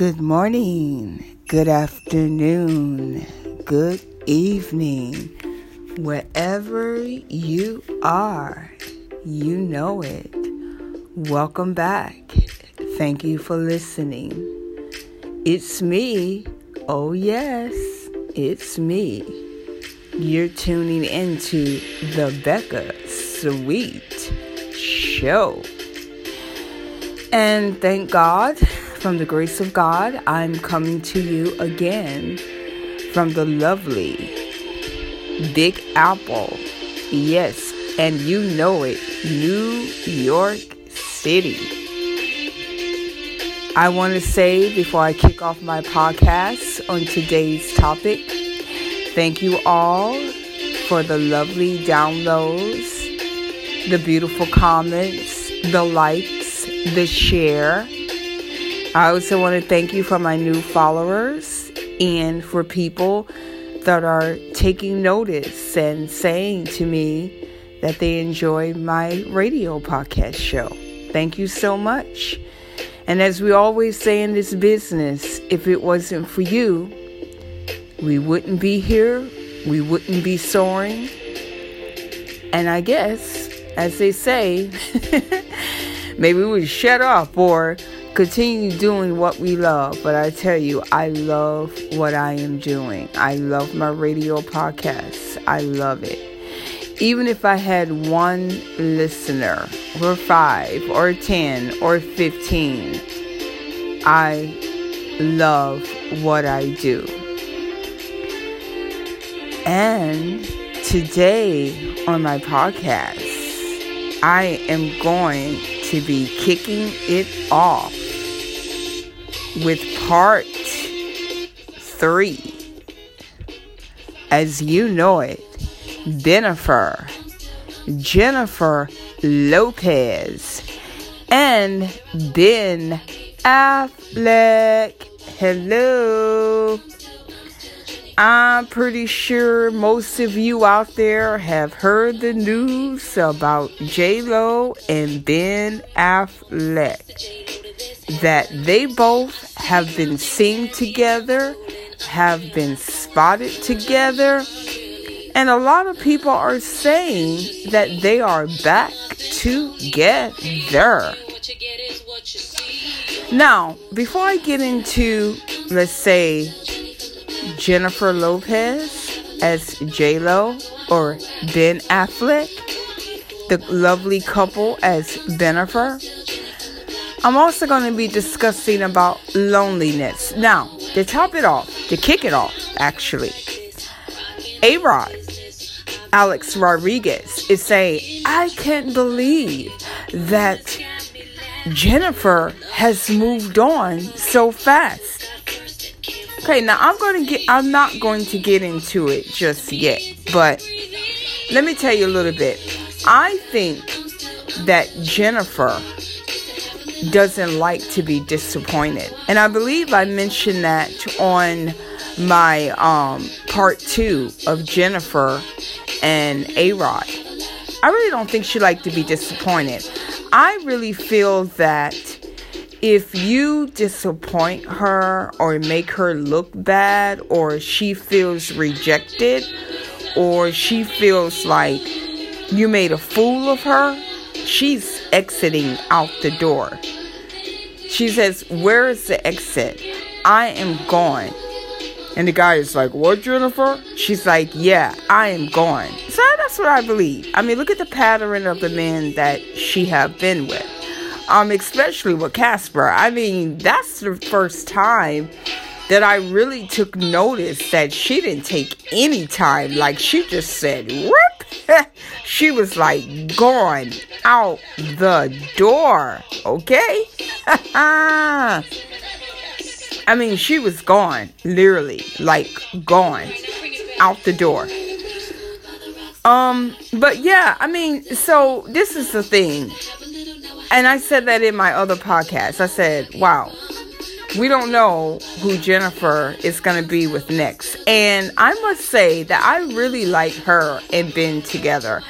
Good morning, good afternoon, good evening, wherever you are, you know it. Welcome back. Thank you for listening. It's me. Oh, yes, it's me. You're tuning into the Becca Sweet Show. And thank God from the grace of God, I'm coming to you again from the lovely Big Apple. Yes, and you know it, New York City. I want to say before I kick off my podcast on today's topic, thank you all for the lovely downloads, the beautiful comments, the likes, the share I also want to thank you for my new followers and for people that are taking notice and saying to me that they enjoy my radio podcast show. Thank you so much. And as we always say in this business, if it wasn't for you, we wouldn't be here, we wouldn't be soaring. And I guess, as they say, maybe we would shut up or continue doing what we love. But I tell you, I love what I am doing. I love my radio podcast. I love it. Even if I had one listener, or five, or 10, or 15, I love what I do. And today on my podcast, I am going to be kicking it off with part three. As you know it, Jennifer, Jennifer Lopez, and Ben Affleck. Hello. I'm pretty sure most of you out there have heard the news about J Lo and Ben Affleck that they both have been seen together, have been spotted together, and a lot of people are saying that they are back together. Now, before I get into, let's say, Jennifer Lopez as J Lo or Ben Affleck, the lovely couple as Bennifer, I'm also going to be discussing about loneliness. Now, to top it off, to kick it off, actually, A Rod, Alex Rodriguez, is saying, I can't believe that Jennifer has moved on so fast. Okay, now I'm going to get, I'm not going to get into it just yet, but let me tell you a little bit. I think that Jennifer doesn't like to be disappointed. And I believe I mentioned that on my um, part two of Jennifer and A Rod. I really don't think she liked to be disappointed. I really feel that if you disappoint her or make her look bad, or she feels rejected, or she feels like you made a fool of her, she's exiting out the door. She says, Where is the exit? I am gone. And the guy is like, What, Jennifer? She's like, Yeah, I am gone. So that's what I believe. I mean, look at the pattern of the men that she have been with. Um, especially with Casper. I mean, that's the first time that I really took notice that she didn't take any time. Like she just said, "Rip." she was like gone out the door. Okay. I mean, she was gone, literally, like gone out the door. Um, but yeah, I mean, so this is the thing. And I said that in my other podcast. I said, wow, we don't know who Jennifer is going to be with next. And I must say that I really like her and Ben together.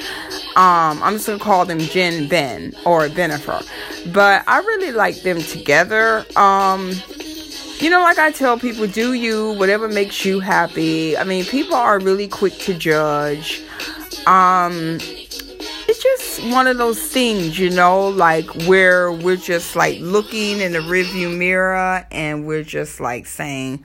Um, I'm just going to call them Jen Ben or Bennifer. But I really like them together. Um, you know, like I tell people, do you, whatever makes you happy. I mean, people are really quick to judge. Um, just one of those things, you know, like where we're just like looking in the rearview mirror and we're just like saying,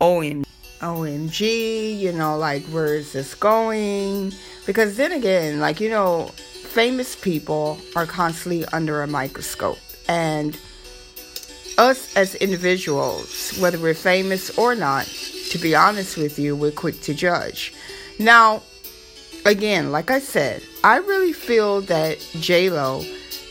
OMG, OMG, you know, like where is this going? Because then again, like, you know, famous people are constantly under a microscope. And us as individuals, whether we're famous or not, to be honest with you, we're quick to judge. Now, again, like I said, I really feel that J Lo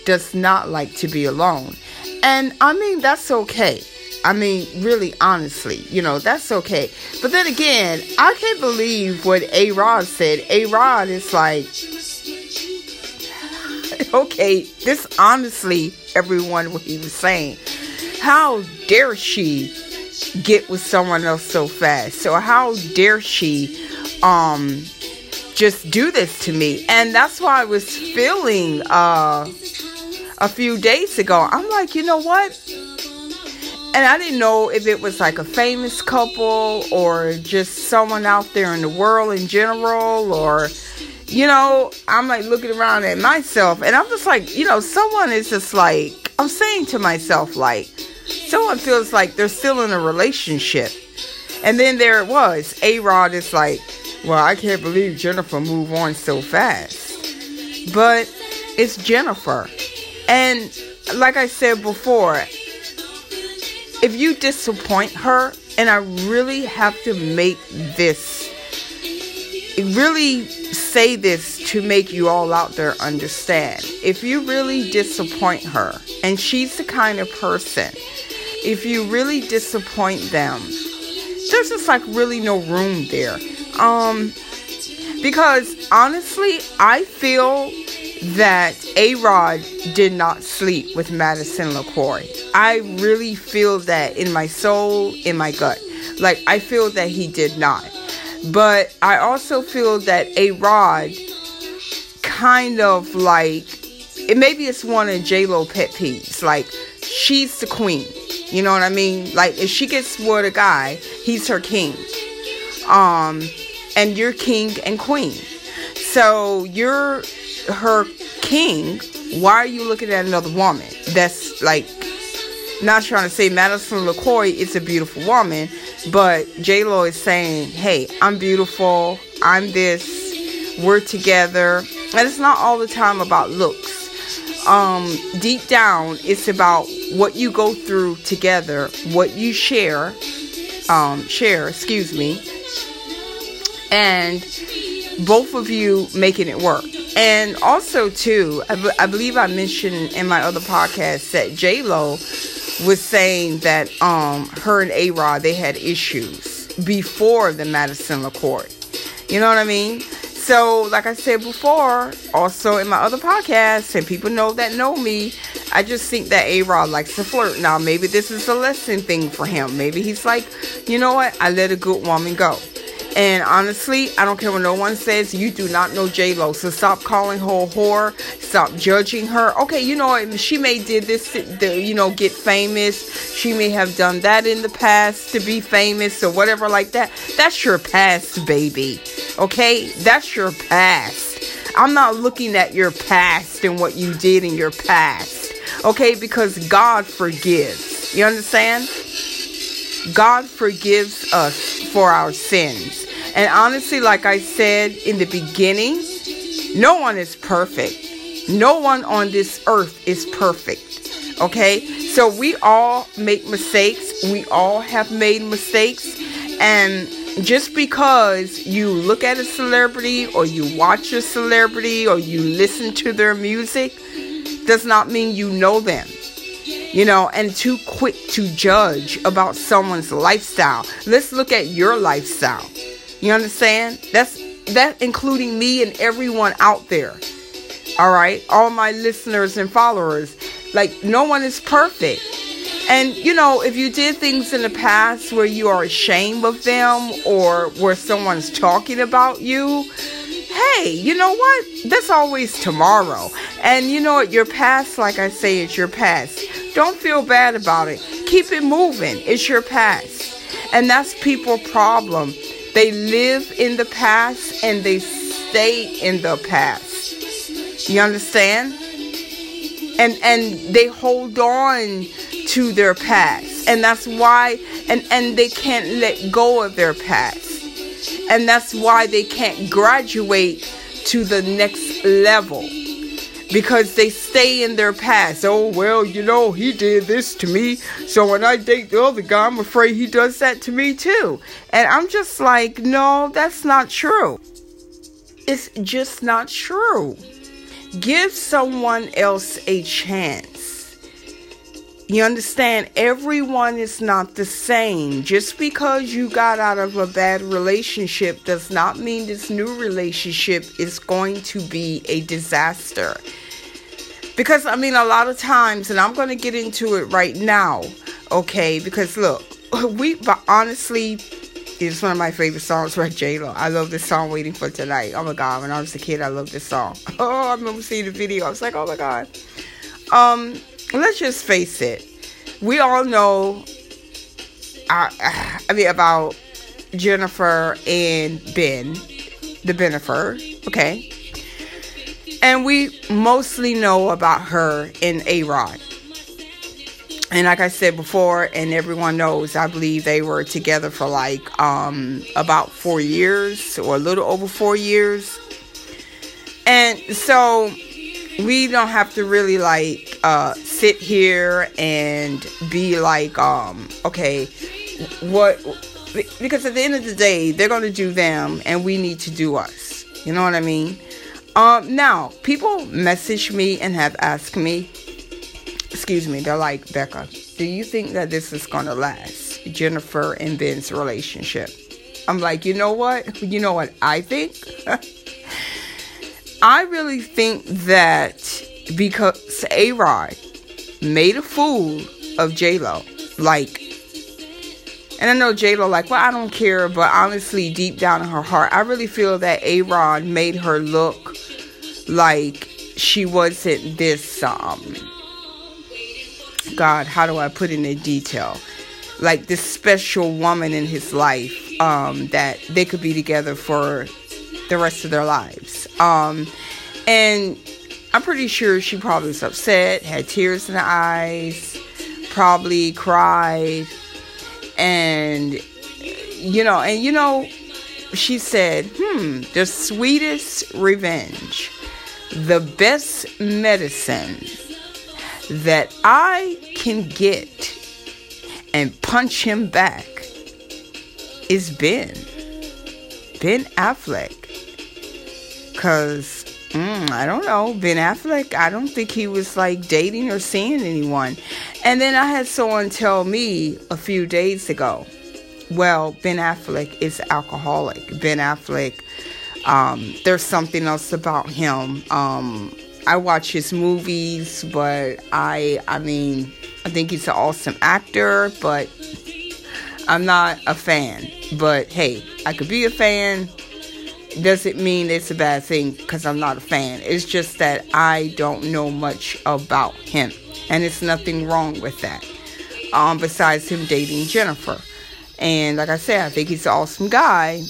does not like to be alone, and I mean that's okay. I mean, really, honestly, you know, that's okay. But then again, I can't believe what A Rod said. A Rod is like, okay, this honestly, everyone, what he was saying. How dare she get with someone else so fast? So, how dare she, um, just do this to me? And that's why I was feeling, uh, a few days ago. I'm like, you know what? and I didn't know if it was like a famous couple or just someone out there in the world in general or you know, I'm like looking around at myself and I'm just like, you know, someone is just like I'm saying to myself like someone feels like they're still in a relationship. And then there it was. A Rod is like, Well, I can't believe Jennifer moved on so fast. But it's Jennifer. And like I said before, if you disappoint her, and I really have to make this, really say this to make you all out there understand. If you really disappoint her, and she's the kind of person, if you really disappoint them, there's just like really no room there. Um, because honestly, I feel that A Rod did not sleep with Madison LeCroy. I really feel that in my soul, in my gut. Like, I feel that he did not. But I also feel that A Rod kind of like, it maybe it's one of J Lo pet peeves. Like, she's the queen. You know what I mean? Like, if she gets with a guy, he's her king. Um, and you're king and queen. So you're her king, why are you looking at another woman? That's like not trying to say Madison LeCroy is a beautiful woman, but J Lo is saying, "Hey, I'm beautiful. I'm this. We're together." And it's not all the time about looks. Um, deep down, it's about what you go through together, what you share, um, share, excuse me, and both of you making it work. And also, too, I, b- I believe I mentioned in my other podcast that J Lo was saying that um her and A Rod they had issues before the Madison LeCroy. You know what I mean? So, like I said before, also in my other podcast, and people know that know me, I just think that A Rod likes to flirt. Now, maybe this is a lesson thing for him. Maybe he's like, you know what? I let a good woman go. And honestly, I don't care what no one says. You do not know J Lo, so stop calling her a whore. Stop judging her. Okay, you know she may did this, to, you know, get famous. She may have done that in the past to be famous or whatever like that. That's your past, baby. Okay, that's your past. I'm not looking at your past and what you did in your past. Okay, because God forgives. You understand? God forgives us for our sins. And honestly, like I said in the beginning, no one is perfect. No one on this earth is perfect. Okay? So we all make mistakes. We all have made mistakes. And just because you look at a celebrity or you watch a celebrity or you listen to their music does not mean you know them you know, and too quick to judge about someone's lifestyle. Let's look at your lifestyle. You understand? That's that including me and everyone out there. All right, all my listeners and followers. Like no one is perfect. And you know, if you did things in the past where you are ashamed of them or where someone's talking about you, hey, you know what? That's always tomorrow. And you know what? Your past, like I say, it's your past. Don't feel bad about it. keep it moving. It's your past. And that's people problem. They live in the past and they stay in the past. You understand? And and they hold on to their past. And that's why and and they can't let go of their past. And that's why they can't graduate to the next level because they stay in their past. Oh, well, you know, he did this to me. So when I date the other guy, I'm afraid he does that to me too. And I'm just like, no, that's not true. It's just not true. Give someone else a chance. You understand? Everyone is not the same. Just because you got out of a bad relationship does not mean this new relationship is going to be a disaster. Because, I mean, a lot of times, and I'm going to get into it right now, okay? Because, look, we, but honestly, it's one of my favorite songs by J-Lo. I love this song, Waiting for Tonight. Oh my God, when I was a kid, I loved this song. Oh, I remember seeing the video. I was like, oh my God. Um, let's just face it. We all know, uh, I mean, about Jennifer and Ben, the Bennifer, okay? And we mostly know about her in A Rod. And like I said before, and everyone knows, I believe they were together for like um, about four years or a little over four years. And so we don't have to really like uh, sit here and be like, um, okay, what? Because at the end of the day, they're going to do them and we need to do us. You know what I mean? Um, now, people message me and have asked me, excuse me, they're like, Becca, do you think that this is going to last? Jennifer and Ben's relationship. I'm like, you know what? You know what I think? I really think that because A Rod made a fool of J Lo, like, and I know J Lo, like, well, I don't care, but honestly, deep down in her heart, I really feel that A Rod made her look like she wasn't this, um, God, how do I put in a detail? Like this special woman in his life, um, that they could be together for the rest of their lives. Um, and I'm pretty sure she probably was upset, had tears in her eyes, probably cried, and you know, and you know, she said, "Hmm, the sweetest revenge, the best medicine that I can get and punch him back is Ben, Ben Affleck, cause." Mm, I don't know. Ben Affleck, I don't think he was like dating or seeing anyone. And then I had someone tell me a few days ago, well, Ben Affleck is alcoholic. Ben Affleck, um, there's something else about him. Um, I watch his movies, but I, I mean, I think he's an awesome actor, but I'm not a fan. But hey, I could be a fan doesn't mean it's a bad thing because I'm not a fan. It's just that I don't know much about him. And it's nothing wrong with that. Um, besides him dating Jennifer. And like I said, I think he's an awesome guy,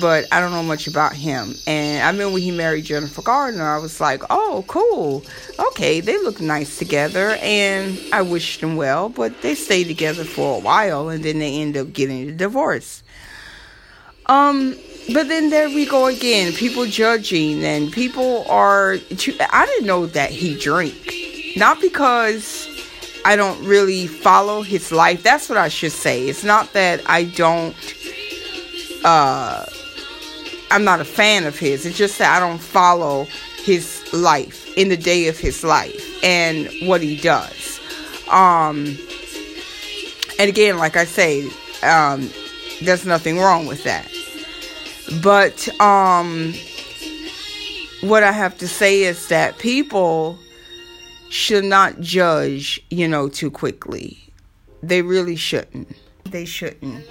but I don't know much about him. And I remember when he married Jennifer Gardner, I was like, oh, cool. Okay, they look nice together. And I wished them well, but they stayed together for a while and then they end up getting a divorce. Um, but then there we go again. People judging and people are. I didn't know that he drank. Not because I don't really follow his life. That's what I should say. It's not that I don't. Uh, I'm not a fan of his. It's just that I don't follow his life in the day of his life and what he does. Um, and again, like I say, um, there's nothing wrong with that. But um what I have to say is that people should not judge, you know, too quickly. They really shouldn't. They shouldn't.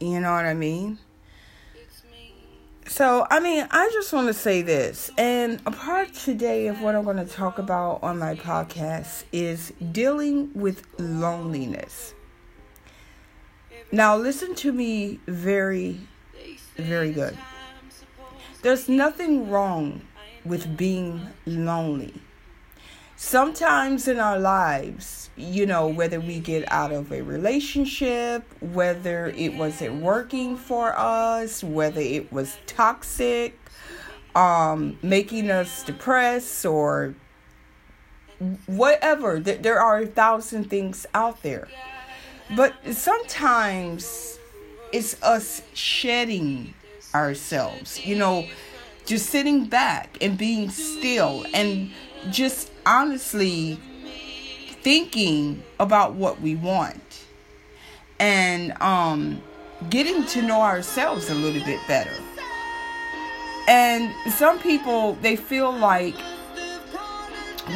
You know what I mean? So, I mean, I just want to say this. And a part today of what I'm going to talk about on my podcast is dealing with loneliness. Now, listen to me very, very good. There's nothing wrong with being lonely. Sometimes in our lives, you know, whether we get out of a relationship, whether it wasn't working for us, whether it was toxic, um, making us depressed, or whatever, there are a thousand things out there. But sometimes it's us shedding ourselves, you know, just sitting back and being still and just honestly thinking about what we want and um, getting to know ourselves a little bit better. And some people, they feel like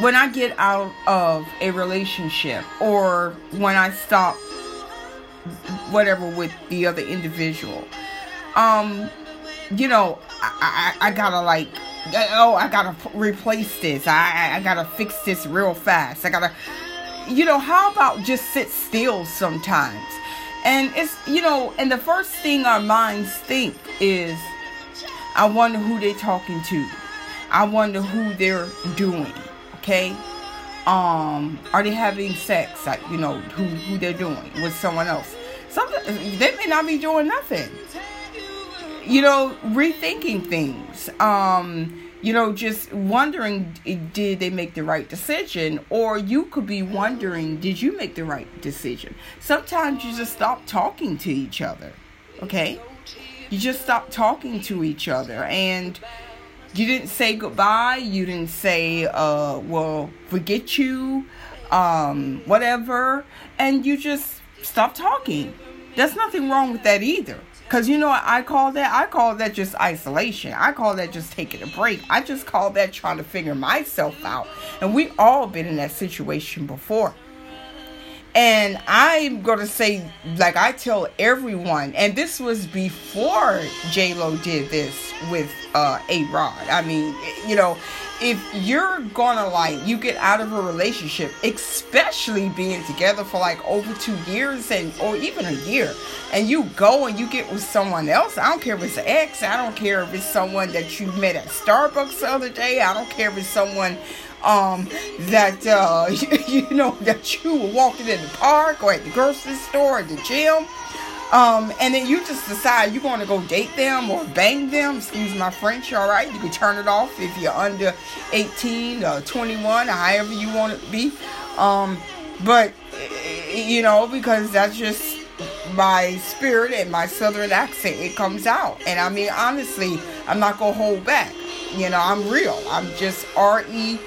when I get out of a relationship or when I stop whatever with the other individual, um, you know, I, I, I gotta like, oh, I gotta replace this. I, I gotta fix this real fast. I gotta, you know, how about just sit still sometimes? And it's, you know, and the first thing our minds think is, I wonder who they're talking to. I wonder who they're doing. Okay. Um, are they having sex? Like, you know, who, who they're doing with someone else. Something, they may not be doing nothing. You know, rethinking things. Um, you know, just wondering did they make the right decision? Or you could be wondering, did you make the right decision? Sometimes you just stop talking to each other, okay? You just stop talking to each other and you didn't say goodbye. You didn't say, uh, well, forget you, um, whatever. And you just stop talking. There's nothing wrong with that either. Cause you know what I call that? I call that just isolation. I call that just taking a break. I just call that trying to figure myself out. And we all been in that situation before. And I'm gonna say, like I tell everyone, and this was before J Lo did this with uh, A Rod. I mean, you know, if you're gonna like you get out of a relationship especially being together for like over two years and or even a year and you go and you get with someone else i don't care if it's an ex i don't care if it's someone that you met at starbucks the other day i don't care if it's someone um that uh you, you know that you were walking in the park or at the grocery store at the gym um, and then you just decide you want to go date them or bang them. Excuse my French, all right? You can turn it off if you're under 18 or 21 or however you want it to be. Um, but, you know, because that's just my spirit and my southern accent, it comes out. And I mean, honestly, I'm not going to hold back. You know, I'm real. I'm just R E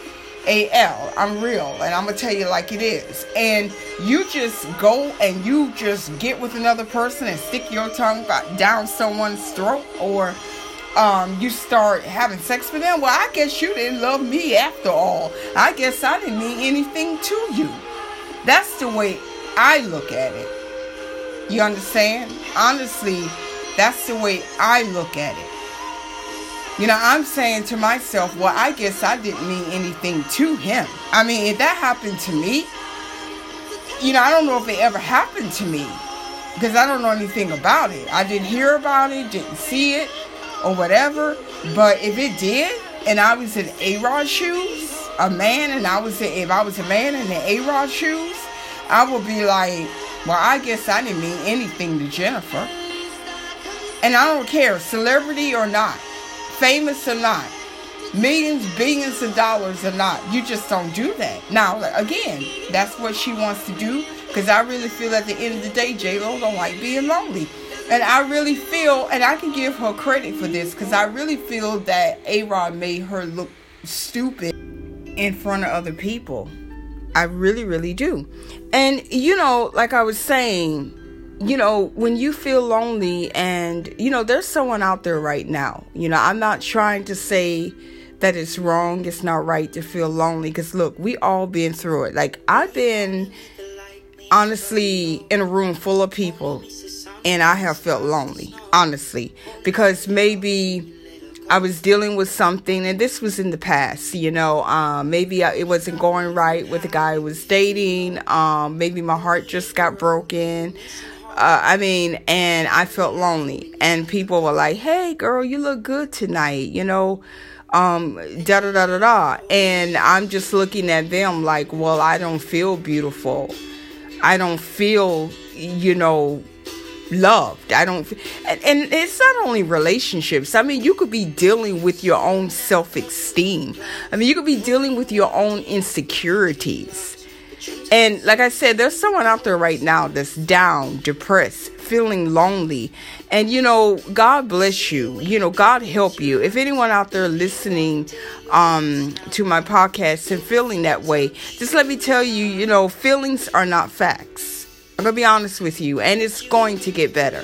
a-L. I'm real and I'm gonna tell you like it is. And you just go and you just get with another person and stick your tongue down someone's throat or um, you start having sex with them. Well, I guess you didn't love me after all. I guess I didn't mean anything to you. That's the way I look at it. You understand? Honestly, that's the way I look at it. You know, I'm saying to myself, well, I guess I didn't mean anything to him. I mean, if that happened to me, you know, I don't know if it ever happened to me because I don't know anything about it. I didn't hear about it, didn't see it, or whatever. But if it did, and I was in A Rod shoes, a man, and I was in, if I was a man in the A Rod shoes, I would be like, well, I guess I didn't mean anything to Jennifer. And I don't care, celebrity or not famous or not, millions, billions of dollars or not. You just don't do that. Now, again, that's what she wants to do because I really feel at the end of the day, J Lo don't like being lonely. And I really feel, and I can give her credit for this because I really feel that A Rod made her look stupid in front of other people. I really, really do. And, you know, like I was saying, you know, when you feel lonely and, you know, there's someone out there right now. You know, I'm not trying to say that it's wrong, it's not right to feel lonely because look, we all been through it. Like I've been honestly in a room full of people and I have felt lonely, honestly, because maybe I was dealing with something, and this was in the past, you know. Um, maybe I, it wasn't going right with the guy I was dating. Um, maybe my heart just got broken. Uh, I mean, and I felt lonely, and people were like, "Hey, girl, you look good tonight," you know. Um, da da da da da, and I'm just looking at them like, "Well, I don't feel beautiful. I don't feel, you know, loved. I don't, and, and it's not only relationships. I mean, you could be dealing with your own self esteem. I mean, you could be dealing with your own insecurities. And like I said, there's someone out there right now that's down, depressed, feeling lonely. And you know, God bless you. You know, God help you. If anyone out there listening um to my podcast and feeling that way, just let me tell you, you know, feelings are not facts. I'm going to be honest with you, and it's going to get better.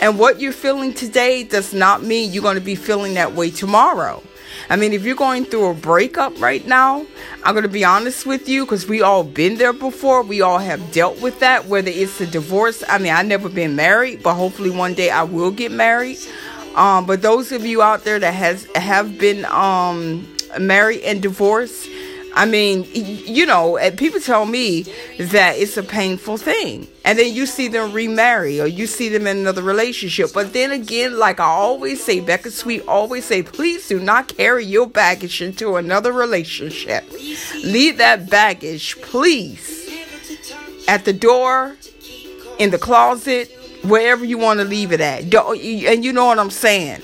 And what you're feeling today does not mean you're going to be feeling that way tomorrow. I mean, if you're going through a breakup right now, I'm going to be honest with you because we all been there before. We all have dealt with that, whether it's a divorce. I mean, I never been married, but hopefully one day I will get married. Um, but those of you out there that has have been um, married and divorced, I mean, you know, eh, people tell me that it's a painful thing. And then you see them remarry or you see them in another relationship. But then again, like I always say, Becca Sweet always say, please do not carry your baggage into another relationship. Leave that baggage, please, at the door, in the closet, wherever you want to leave it at. Don't, and you know what I'm saying.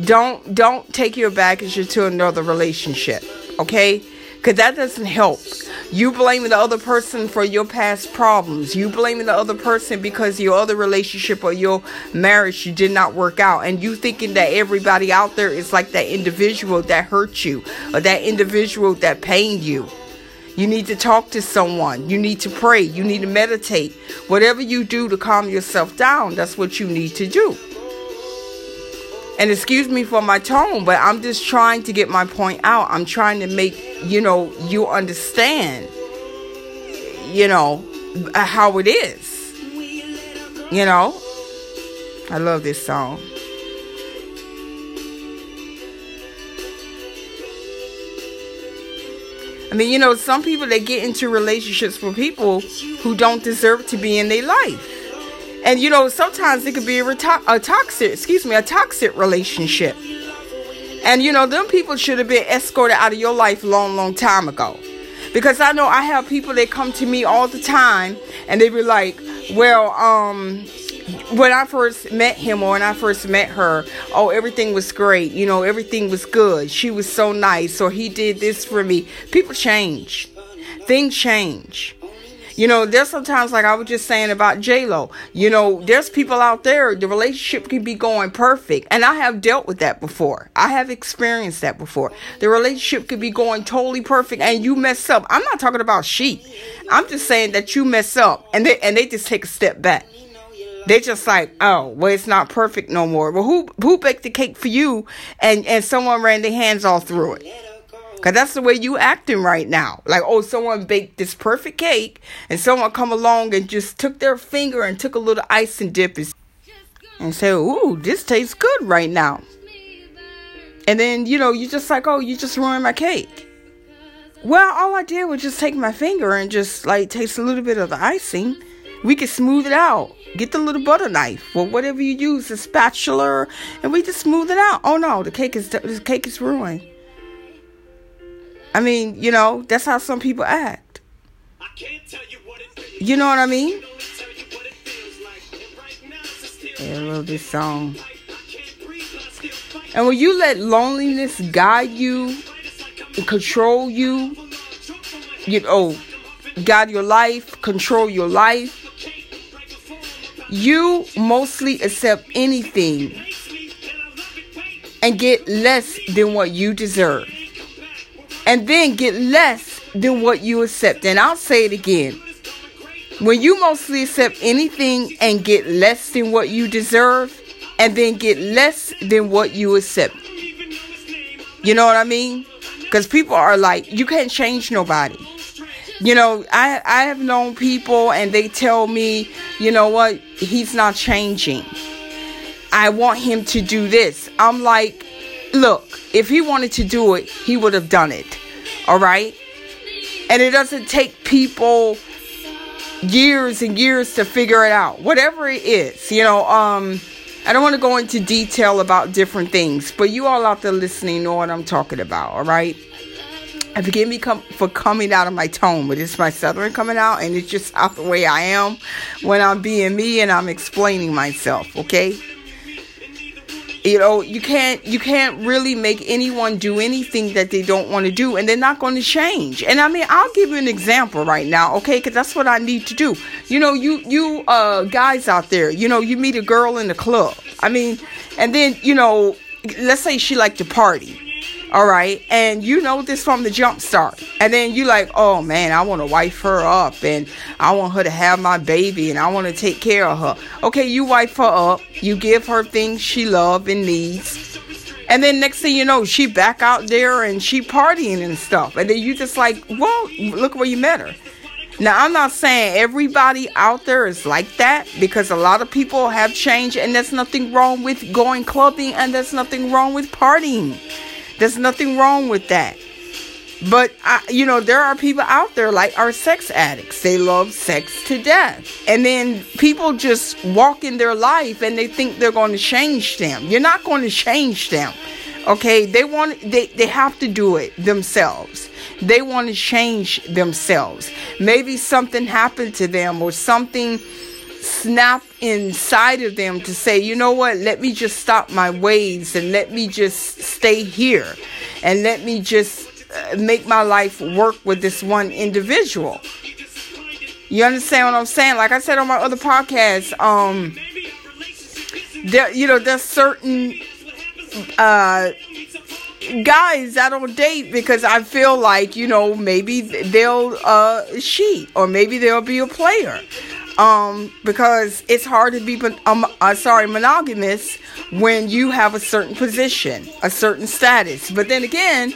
Don't don't take your baggage into another relationship. Okay? Because that doesn't help. You blaming the other person for your past problems. You blaming the other person because your other relationship or your marriage you did not work out. And you thinking that everybody out there is like that individual that hurt you or that individual that pained you. You need to talk to someone. You need to pray. You need to meditate. Whatever you do to calm yourself down, that's what you need to do. And excuse me for my tone, but I'm just trying to get my point out. I'm trying to make, you know, you understand, you know, uh, how it is. You know? I love this song. I mean, you know, some people they get into relationships with people who don't deserve to be in their life. And you know, sometimes it could be a, reto- a toxic, excuse me, a toxic relationship. And you know, them people should have been escorted out of your life long, long time ago. Because I know I have people that come to me all the time and they be like, well, um, when I first met him or when I first met her, oh, everything was great. You know, everything was good. She was so nice, or he did this for me. People change, things change. You know, there's sometimes like I was just saying about J Lo. You know, there's people out there the relationship can be going perfect, and I have dealt with that before. I have experienced that before. The relationship could be going totally perfect, and you mess up. I'm not talking about sheep. I'm just saying that you mess up, and they and they just take a step back. They just like, oh, well, it's not perfect no more. Well, who who baked the cake for you, and and someone ran their hands all through it. Cause that's the way you acting right now. Like, oh, someone baked this perfect cake, and someone come along and just took their finger and took a little ice and dip and, and said, "Ooh, this tastes good right now." And then you know you just like, oh, you just ruined my cake. Well, all I did was just take my finger and just like taste a little bit of the icing. We can smooth it out. Get the little butter knife or whatever you use, a spatula, and we just smooth it out. Oh no, the cake is the cake is ruined. I mean, you know, that's how some people act. You know what I mean? Yeah, I love this song. And when you let loneliness guide you, control you, you know, guide your life, control your life, you mostly accept anything and get less than what you deserve and then get less than what you accept. And I'll say it again. When you mostly accept anything and get less than what you deserve, and then get less than what you accept. You know what I mean? Because people are like, you can't change nobody. You know, I I have known people and they tell me, you know what, he's not changing. I want him to do this. I'm like, look, if he wanted to do it, he would have done it. All right? And it doesn't take people years and years to figure it out. Whatever it is, you know, um I don't want to go into detail about different things, but you all out there listening know what I'm talking about, all right? And forgive me com- for coming out of my tone, but it's my southern coming out, and it's just out the way I am when I'm being me and I'm explaining myself, okay? You know you can't you can't really make anyone do anything that they don't want to do and they're not going to change. And i mean i'll give you an example right now okay? Because that's what i need to do. You know you you uh guys out there you know you meet a girl in the club. I mean and then you know let's say she like to party all right. And you know this from the jump start. And then you like oh man i want to wife her up and i want her to have my baby and i want to take care of her. Okay you wife her up. You give her things she love and needs. And then next thing you know she back out there and she partying and stuff. And then you just like well look where you met her. Now, I'm not saying everybody out there is like that because a lot of people have changed, and there's nothing wrong with going clubbing, and there's nothing wrong with partying. There's nothing wrong with that. But I, you know, there are people out there like our sex addicts. They love sex to death. And then people just walk in their life and they think they're going to change them. You're not going to change them. Okay? They want they they have to do it themselves. They want to change themselves. Maybe something happened to them or something snap inside of them to say, you know what, let me just stop my ways and let me just stay here and let me just uh, make my life work with this one individual. You understand what I'm saying? Like I said on my other podcast, um, there, you know, there's certain uh guys I don't date because I feel like you know maybe they'll uh cheat or maybe they'll be a player um, because it's hard to be um, uh, sorry monogamous when you have a certain position, a certain status. But then again,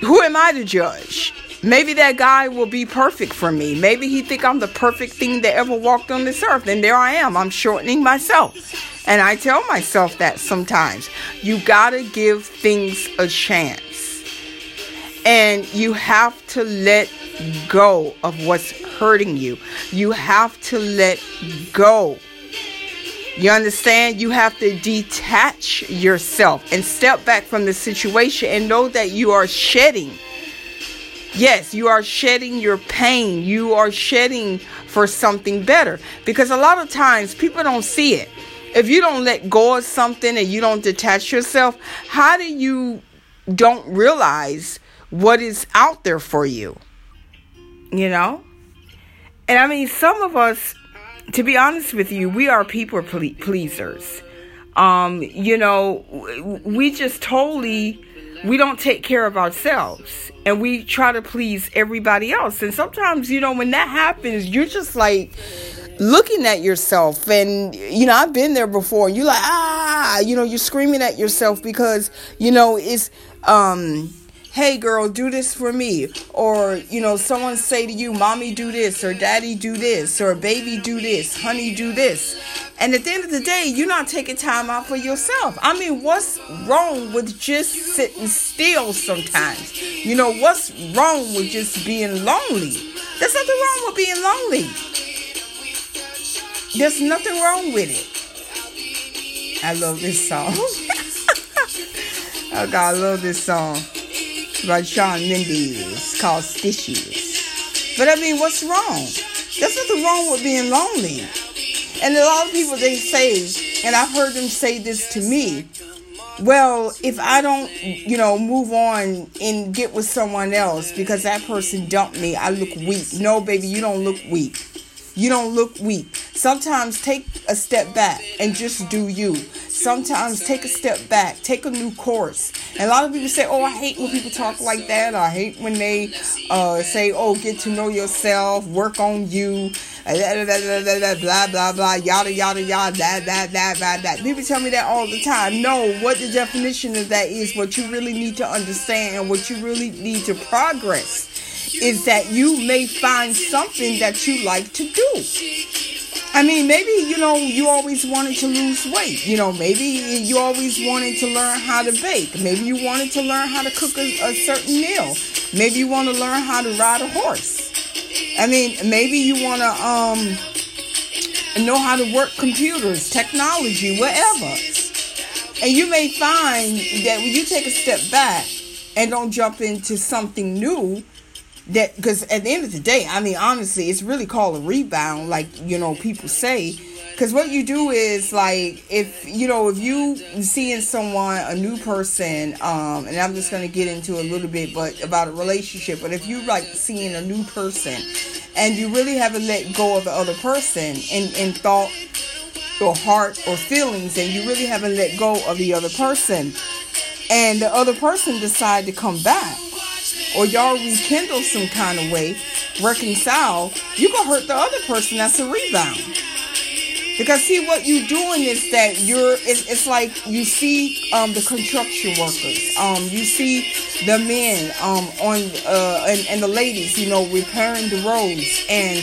who am I to judge? Maybe that guy will be perfect for me. Maybe he think I'm the perfect thing that ever walked on this earth, and there I am. I'm shortening myself. And I tell myself that sometimes. You gotta give things a chance. And you have to let go of what's hurting you. You have to let go. You understand? You have to detach yourself and step back from the situation and know that you are shedding. Yes, you are shedding your pain. You are shedding for something better. Because a lot of times people don't see it. If you don't let go of something and you don't detach yourself, how do you don't realize what is out there for you? You know? And I mean, some of us, to be honest with you, we are people pleasers. Um, you know, we just totally we don't take care of ourselves and we try to please everybody else. And sometimes, you know, when that happens, you're just like looking at yourself and you know, I've been there before. You're like, "Ah," you know, you're screaming at yourself because, you know, it's um hey girl do this for me. Or you know someone say to you mommy do this or daddy do this or baby do this honey do this. And at the end of the day you're not taking time out for yourself. I mean what's wrong with just sitting still sometimes? You know what's wrong with just being lonely? There's nothing wrong with being lonely. There's nothing wrong with it. I love this song. Oh god i love this song by Shawn Mendes called Stitches. But I mean, what's wrong? There's nothing wrong with being lonely. And a lot of people they say, and I've heard them say this to me, well, if I don't, you know, move on and get with someone else because that person dumped me, I look weak. No, baby, you don't look weak. You don't look weak. Sometimes take a step back and just do you. Sometimes take a step back, take a new course. And a lot of people say, "Oh, I hate when people talk like that. I hate when they uh, say, "Oh, get to know yourself, work on you." Blah blah blah blah yada yada yada that that that that that. People tell me that all the time. No, what the definition of that is, what you really need to understand, and what you really need to progress is that you may find something that you like to do. I mean, maybe, you know, you always wanted to lose weight. You know, maybe you always wanted to learn how to bake. Maybe you wanted to learn how to cook a, a certain meal. Maybe you want to learn how to ride a horse. I mean, maybe you want to um, know how to work computers, technology, whatever. And you may find that when you take a step back and don't jump into something new, that because at the end of the day, I mean, honestly, it's really called a rebound, like you know people say. Because what you do is like if you know if you seeing someone a new person, um, and I'm just gonna get into a little bit, but about a relationship. But if you like seeing a new person, and you really haven't let go of the other person in in thought or heart or feelings, and you really haven't let go of the other person, and the other person decide to come back or y'all rekindle some kind of way, reconcile, you can hurt the other person. That's a rebound. Because see what you're doing is that you're it's, it's like you see um, the construction workers, um, you see the men um, on uh, and, and the ladies, you know, repairing the roads and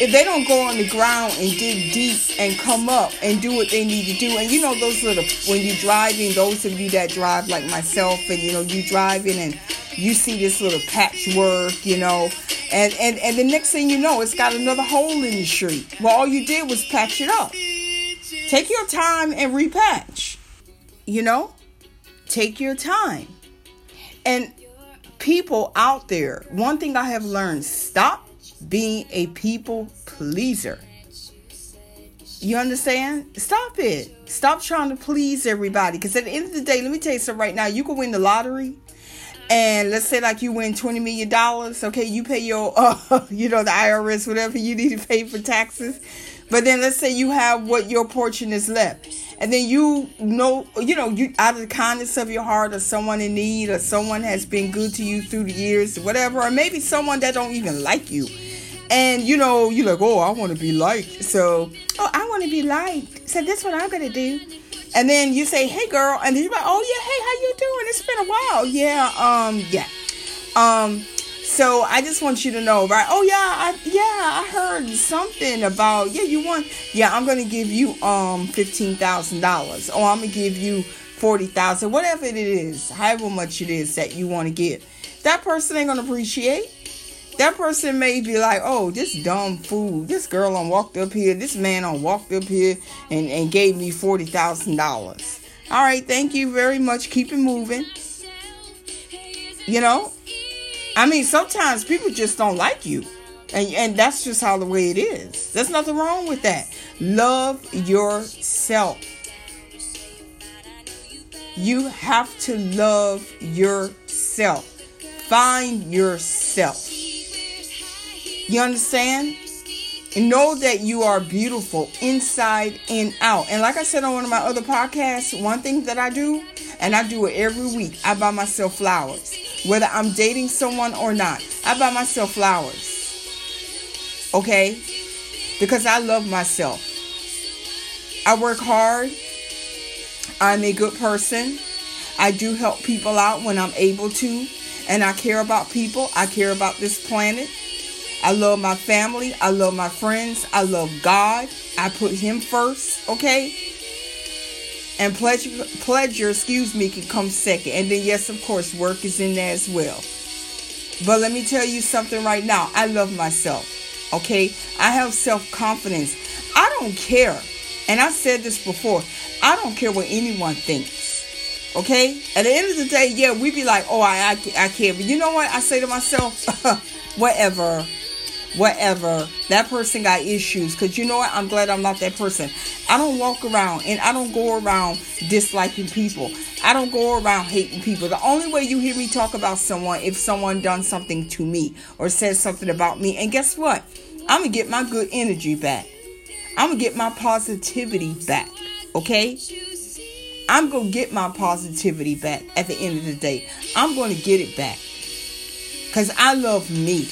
if they don't go on the ground and dig deep and come up and do what they need to do, and you know those little when you're driving, those of you that drive like myself, and you know you driving and you see this little patchwork, you know, and and and the next thing you know, it's got another hole in the street. Well, all you did was patch it up. Take your time and repatch. You know, take your time. And people out there, one thing I have learned: stop being a people pleaser. You understand? Stop it. Stop trying to please everybody. Because at the end of the day, let me tell you something right now. You can win the lottery. And let's say like you win $20 million. Okay, you pay your, uh, you know, the IRS, whatever you need to pay for taxes. But then let's say you have what your portion is left. And then you know, you know, you out of the kindness of your heart or someone in need or someone has been good to you through the years, or whatever, or maybe someone that don't even like you and you know, you're like, oh, I want to be liked. So, oh, I want to be liked. So that's what I'm gonna do. And then you say, hey, girl, and then you're like, oh yeah, hey, how you doing? It's been a while. Yeah, um, yeah, um. So I just want you to know, right? Oh yeah, I, yeah, I heard something about yeah, you want yeah, I'm gonna give you um fifteen thousand dollars, or I'm gonna give you forty thousand, whatever it is, however much it is that you want to give. That person ain't gonna appreciate that person may be like, oh, this dumb fool, this girl on walked up here, this man on walked up here and, and gave me $40,000. All right, thank you very much. Keep it moving. You know? I mean, sometimes people just don't like you. And, and that's just how the way it is. There's nothing wrong with that. Love yourself. You have to love yourself. Find yourself. You understand? And know that you are beautiful inside and out. And like I said on one of my other podcasts, one thing that I do, and I do it every week, I buy myself flowers. Whether I'm dating someone or not, I buy myself flowers. Okay? Because I love myself. I work hard. I'm a good person. I do help people out when I'm able to. And I care about people. I care about this planet. I love my family. I love my friends. I love God. I put Him first, okay? And pleasure, pleasure, excuse me, can come second. And then, yes, of course, work is in there as well. But let me tell you something right now. I love myself, okay? I have self confidence. I don't care. And I said this before. I don't care what anyone thinks. Okay? At the end of the day, yeah, we be like, oh, I, I, I care. But you know what? I say to myself, whatever whatever. That person got issues. Because you know what? I'm glad i'm not that person. I don't walk around and i don't go around disliking people. I don't go around hating people. The only way you hear me talk about someone if someone done something to me or says something about me and guess what? I'm gonna get my good energy back. I'm gonna get my positivity back okay? I'm gonna get my positivity back at the end of the day. I'm gonna get it back. Because i love me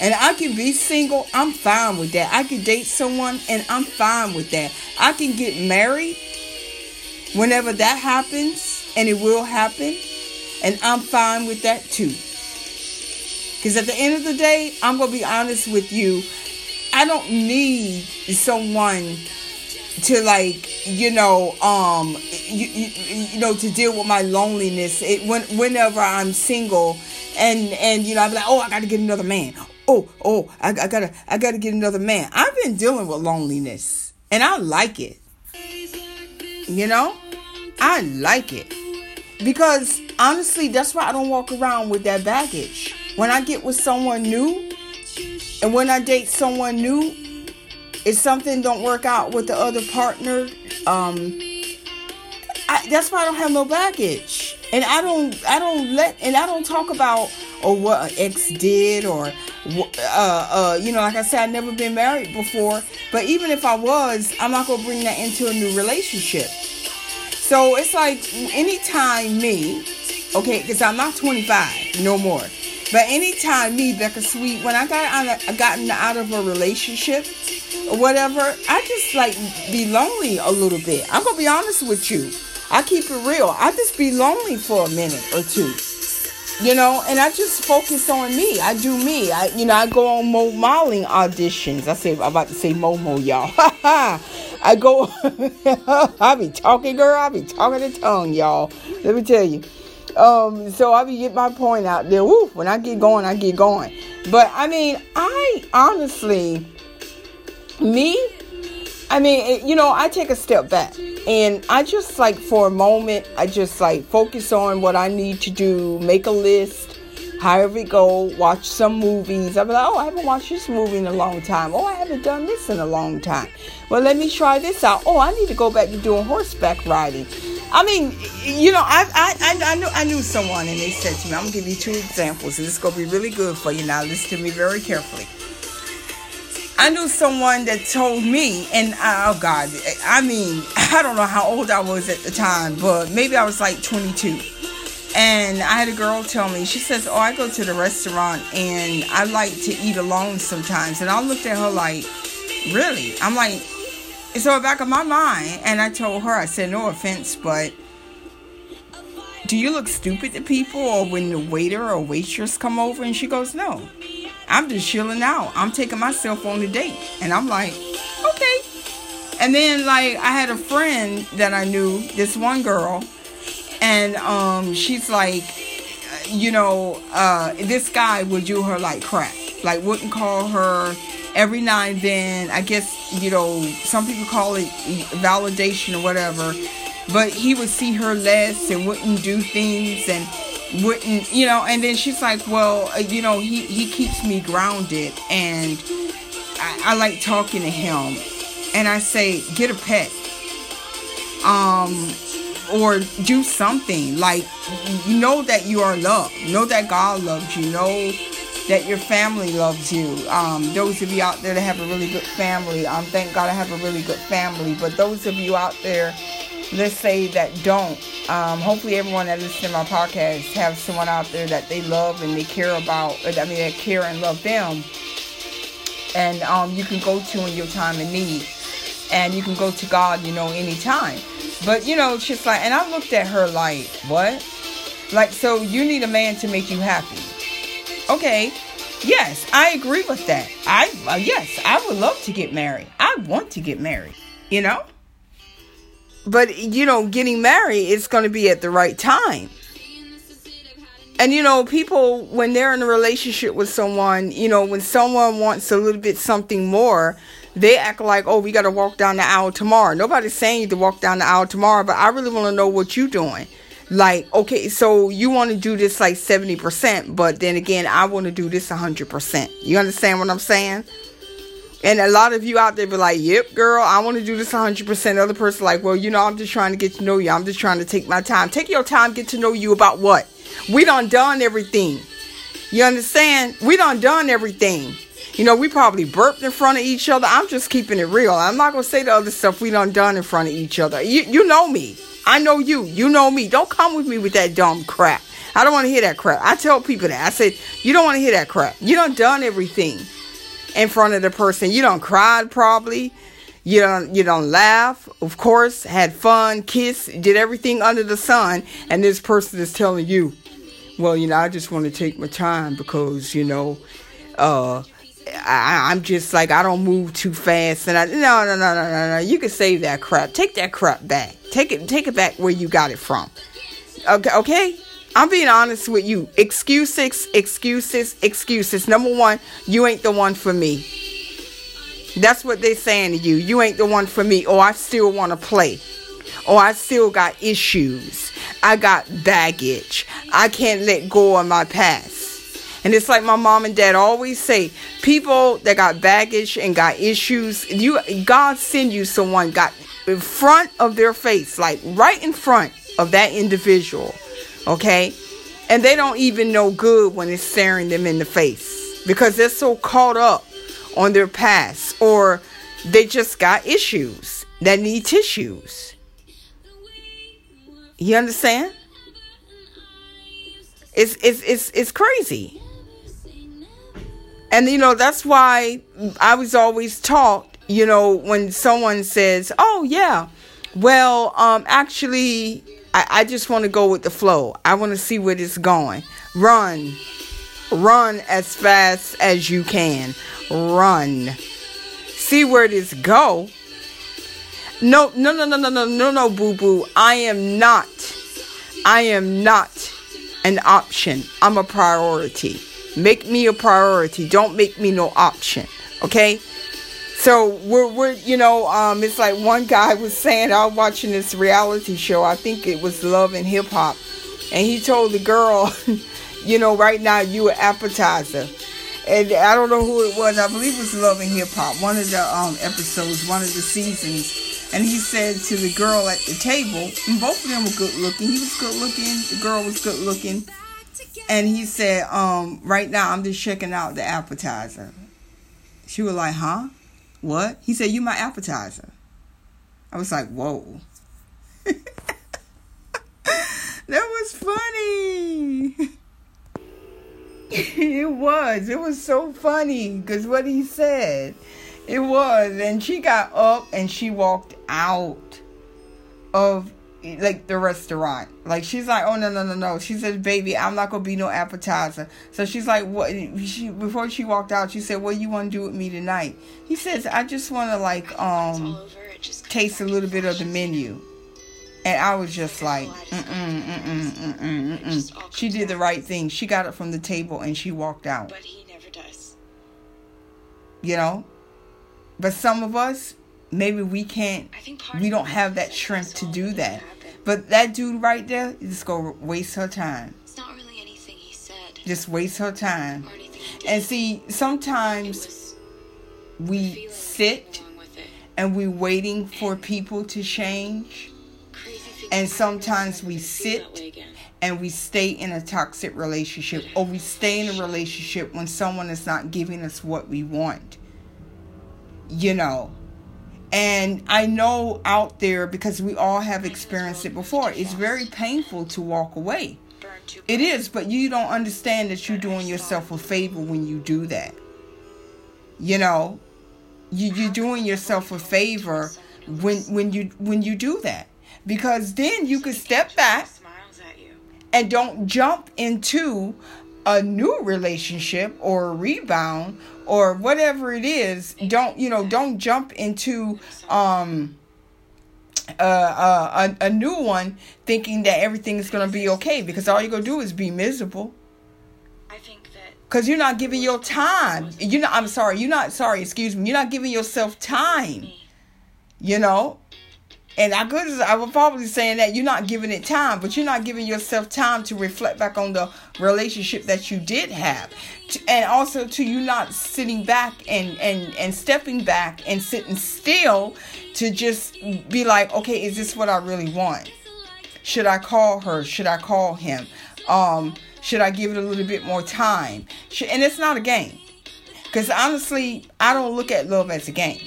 and I can be single, I'm fine with that. I can date someone and I'm fine with that. I can get married whenever that happens, and it will happen, and I'm fine with that too. Because at the end of the day, I'm going to be honest with you. I don't need someone to like you know um you, you, you know to deal with my loneliness it when whenever i'm single and and you know i'm like oh i gotta get another man oh oh I, I gotta i gotta get another man. I've been dealing with loneliness and i like it. You know? I like it. Because honestly that's why i don't walk around with that baggage. When i get with someone new and when i date someone new if something don't work out with the other partner, um, I, that's why I don't have no baggage, and I don't, I don't let, and I don't talk about or what an ex did or, uh, uh, you know, like I said, I've never been married before, but even if I was, I'm not gonna bring that into a new relationship. So it's like anytime me, okay, because I'm not 25 no more. But anytime me, Beka Sweet, when I got out of, gotten out of a relationship, or whatever, I just like be lonely a little bit. I'm gonna be honest with you. I keep it real. I just be lonely for a minute or two. You know, and I just focus on me. I do me. I you know, I go on Mo modeling auditions. I say I'm about to say Momo, y'all. I go I be talking, girl. I be talking the tongue, y'all. Let me tell you. Um, so I be get my point out there. Woo, when I get going, I get going. But I mean, I honestly me, I mean, you know, I take a step back and I just like for a moment, I just like focus on what I need to do, make a list, however it go, watch some movies. I'm like, oh, I haven't watched this movie in a long time. Oh, I haven't done this in a long time. Well, let me try this out. Oh, I need to go back to doing horseback riding. I mean, you know, I I I, I knew I knew someone, and they said to me, "I'm gonna give you two examples, and this is gonna be really good for you." Now, listen to me very carefully. I knew someone that told me, and oh God, I mean, I don't know how old I was at the time, but maybe I was like 22. And I had a girl tell me, she says, Oh, I go to the restaurant and I like to eat alone sometimes. And I looked at her like, Really? I'm like, so back of my mind, and I told her, I said, No offense, but do you look stupid to people or when the waiter or waitress come over? And she goes, No. I'm just chilling out. I'm taking myself on a date. And I'm like, okay. And then like I had a friend that I knew, this one girl, and um she's like, you know, uh this guy would do her like crap. Like wouldn't call her every now and then. I guess, you know, some people call it validation or whatever. But he would see her less and wouldn't do things and wouldn't you know and then she's like well uh, you know he he keeps me grounded and I, I like talking to him. And i say get a pet um or do something. Like you know that you are loved. Know that god loves you know that your family loves you. Um those of you out there that have a really good family um thank god i have a really good family but those of you out there let's say that don't. Um, hopefully, everyone that listens to my podcast have someone out there that they love and they care about. I mean, they care and love them, and um, you can go to in your time of need, and you can go to God, you know, anytime. But you know, just like, and I looked at her like, what? Like, so you need a man to make you happy? Okay. Yes, I agree with that. I uh, yes, I would love to get married. I want to get married. You know but you know, getting married it's going to be at the right time. And you know, people when they're in a relationship with someone, you know, when someone wants a little bit something more, they act like, "Oh, we got to walk down the aisle tomorrow." Nobody's saying you to walk down the aisle tomorrow, but I really want to know what you're doing. Like, okay, so you want to do this like 70%, but then again, I want to do this 100%. You understand what I'm saying? And a lot of you out there be like, yep, girl, I want to do this 100%. Other person like, well, you know, I'm just trying to get to know you. I'm just trying to take my time. Take your time, get to know you about what? We done done everything. You understand? We done done everything. You know, we probably burped in front of each other. I'm just keeping it real. I'm not going to say the other stuff we done done in front of each other. You, you know me. I know you. You know me. Don't come with me with that dumb crap. I don't want to hear that crap. I tell people that. I said, you don't want to hear that crap. You done done everything in front of the person. You don't cry probably. You don't you don't laugh, of course, had fun, kiss, did everything under the sun, and this person is telling you, well, you know, I just want to take my time because, you know, uh I, I'm just like I don't move too fast, and I no no no no no no. You can save that crap. Take that crap back. Take it take it back where you got it from. Okay, okay. I'm being honest with you. Excuses, excuses, excuses. Number one, you ain't the one for me. That's what they're saying to you. You ain't the one for me. Or oh, I still want to play. Or oh, I still got issues. I got baggage. I can't let go of my past. And it's like my mom and dad always say, people that got baggage and got issues, you God send you someone got in front of their face, like right in front of that individual. Okay? And they don't even know good when it's staring them in the face because they're so caught up on their past or they just got issues that need tissues. You understand? It's it's it's it's crazy. And you know, that's why I was always taught, you know, when someone says, Oh yeah, well, um, actually I, I just want to go with the flow. I want to see where it's going. Run. Run as fast as you can. Run. See where this go. No, no, no, no, no, no, no, no, boo boo. I am not. I am not an option. I'm a priority. Make me a priority. Don't make me no option. Okay? So we're we're you know, um it's like one guy was saying I was watching this reality show, I think it was Love and Hip Hop, and he told the girl, you know, right now you an appetizer. And I don't know who it was. I believe it was Love and Hip Hop, one of the um, episodes, one of the seasons. And he said to the girl at the table, and both of them were good looking. He was good looking, the girl was good looking. And he said, um, right now I'm just checking out the appetizer. She was like, huh? What? He said, you my appetizer. I was like, whoa. that was funny. it was. It was so funny because what he said. It was. And she got up and she walked out of like the restaurant. Like she's like, oh no no no no. She says, baby, I'm not gonna be no appetizer. So she's like, what? She before she walked out, she said, what you want to do with me tonight? He says, I just want to like um taste a little bit of the menu. And I was just like, mm mm mm mm mm mm. She did the right thing. She got it from the table and she walked out. But he never does. You know. But some of us, maybe we can't. We don't have that strength to do that. But that dude right there just go waste her time. It's not really anything he said. Just waste her time. And see, sometimes we sit and we waiting for people to change. And sometimes we sit and we stay in a toxic relationship or we stay in a relationship when someone is not giving us what we want. You know, and I know out there because we all have experienced it before, it's very painful to walk away. It is, but you don't understand that you're doing yourself a favor when you do that. You know, you, you're doing yourself a favor when when you when you do that. Because then you can step back and don't jump into a new relationship or a rebound or whatever it is don't you know don't jump into um uh, uh, a, a new one thinking that everything is going to be okay because all you're going to do is be miserable. I think that because you're not giving your time. you're not i'm sorry you're not sorry excuse me you're not giving yourself time. You know and I could I was probably saying that you're not giving it time, but you're not giving yourself time to reflect back on the relationship that you did have. And also to you not sitting back and and and stepping back and sitting still to just be like, okay, is this what I really want? Should I call her? Should I call him? Um, should I give it a little bit more time? and it's not a game. Cuz honestly, I don't look at love as a game.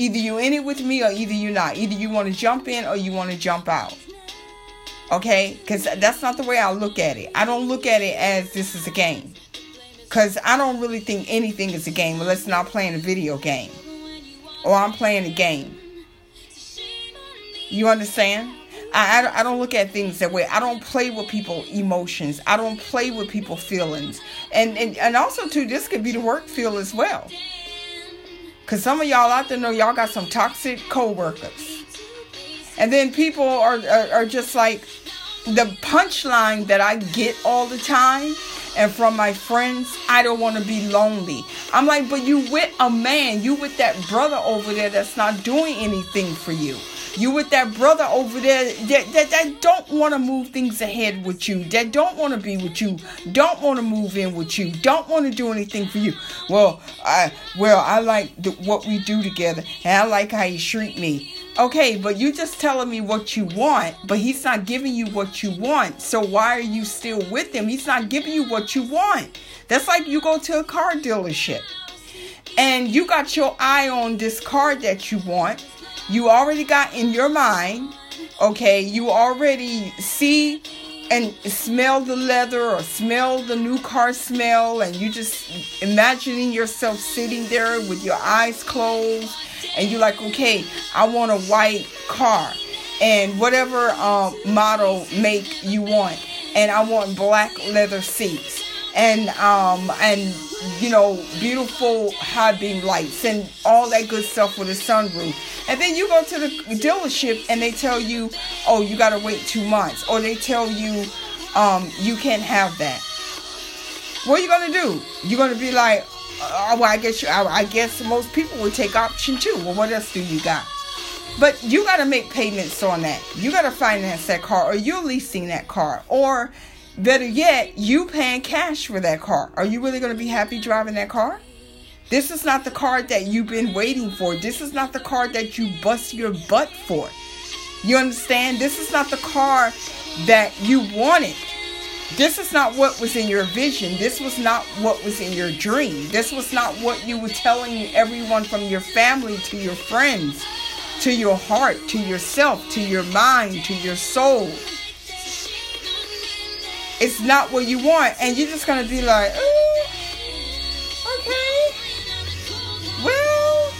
Either you in it with me or either you're not. Either you want to jump in or you want to jump out. Okay? Because that's not the way I look at it. I don't look at it as this is a game. Because I don't really think anything is a game unless I'm playing a video game. Or I'm playing a game. You understand? I, I, I don't look at things that way. I don't play with people emotions. I don't play with people feelings. And, and, and also, too, this could be the work field as well. Because some of y'all out there know y'all got some toxic co-workers. And then people are, are, are just like, the punchline that I get all the time and from my friends, I don't want to be lonely. I'm like, but you with a man, you with that brother over there that's not doing anything for you. You with that brother over there that, that, that don't want to move things ahead with you, that don't want to be with you, don't want to move in with you, don't want to do anything for you. Well, I well I like the, what we do together, and I like how you treat me. Okay, but you just telling me what you want, but he's not giving you what you want. So why are you still with him? He's not giving you what you want. That's like you go to a car dealership and you got your eye on this car that you want you already got in your mind, okay, you already see and smell the leather or smell the new car smell, and you just imagining yourself sitting there with your eyes closed, and you're like, okay, I want a white car, and whatever um, model make you want, and I want black leather seats and um and you know beautiful high beam lights and all that good stuff with a sunroof. And then you go to the dealership and they tell you oh you got to wait two months. Or they tell you um you can't have that. What are you gonna do? You're gonna be like oh, well i guess you I, I guess most people would take option two. Well what else do you got? But you got to make payments on that. You got to finance that car, or you're leasing that car, or Better yet, you paying cash for that car. Are you really going to be happy driving that car? This is not the car that you've been waiting for. This is not the car that you bust your butt for. You understand? This is not the car that you wanted. This is not what was in your vision. This was not what was in your dream. This was not what you were telling everyone from your family to your friends, to your heart, to yourself, to your mind, to your soul it's not what you want, and you're just gonna be like, okay, well,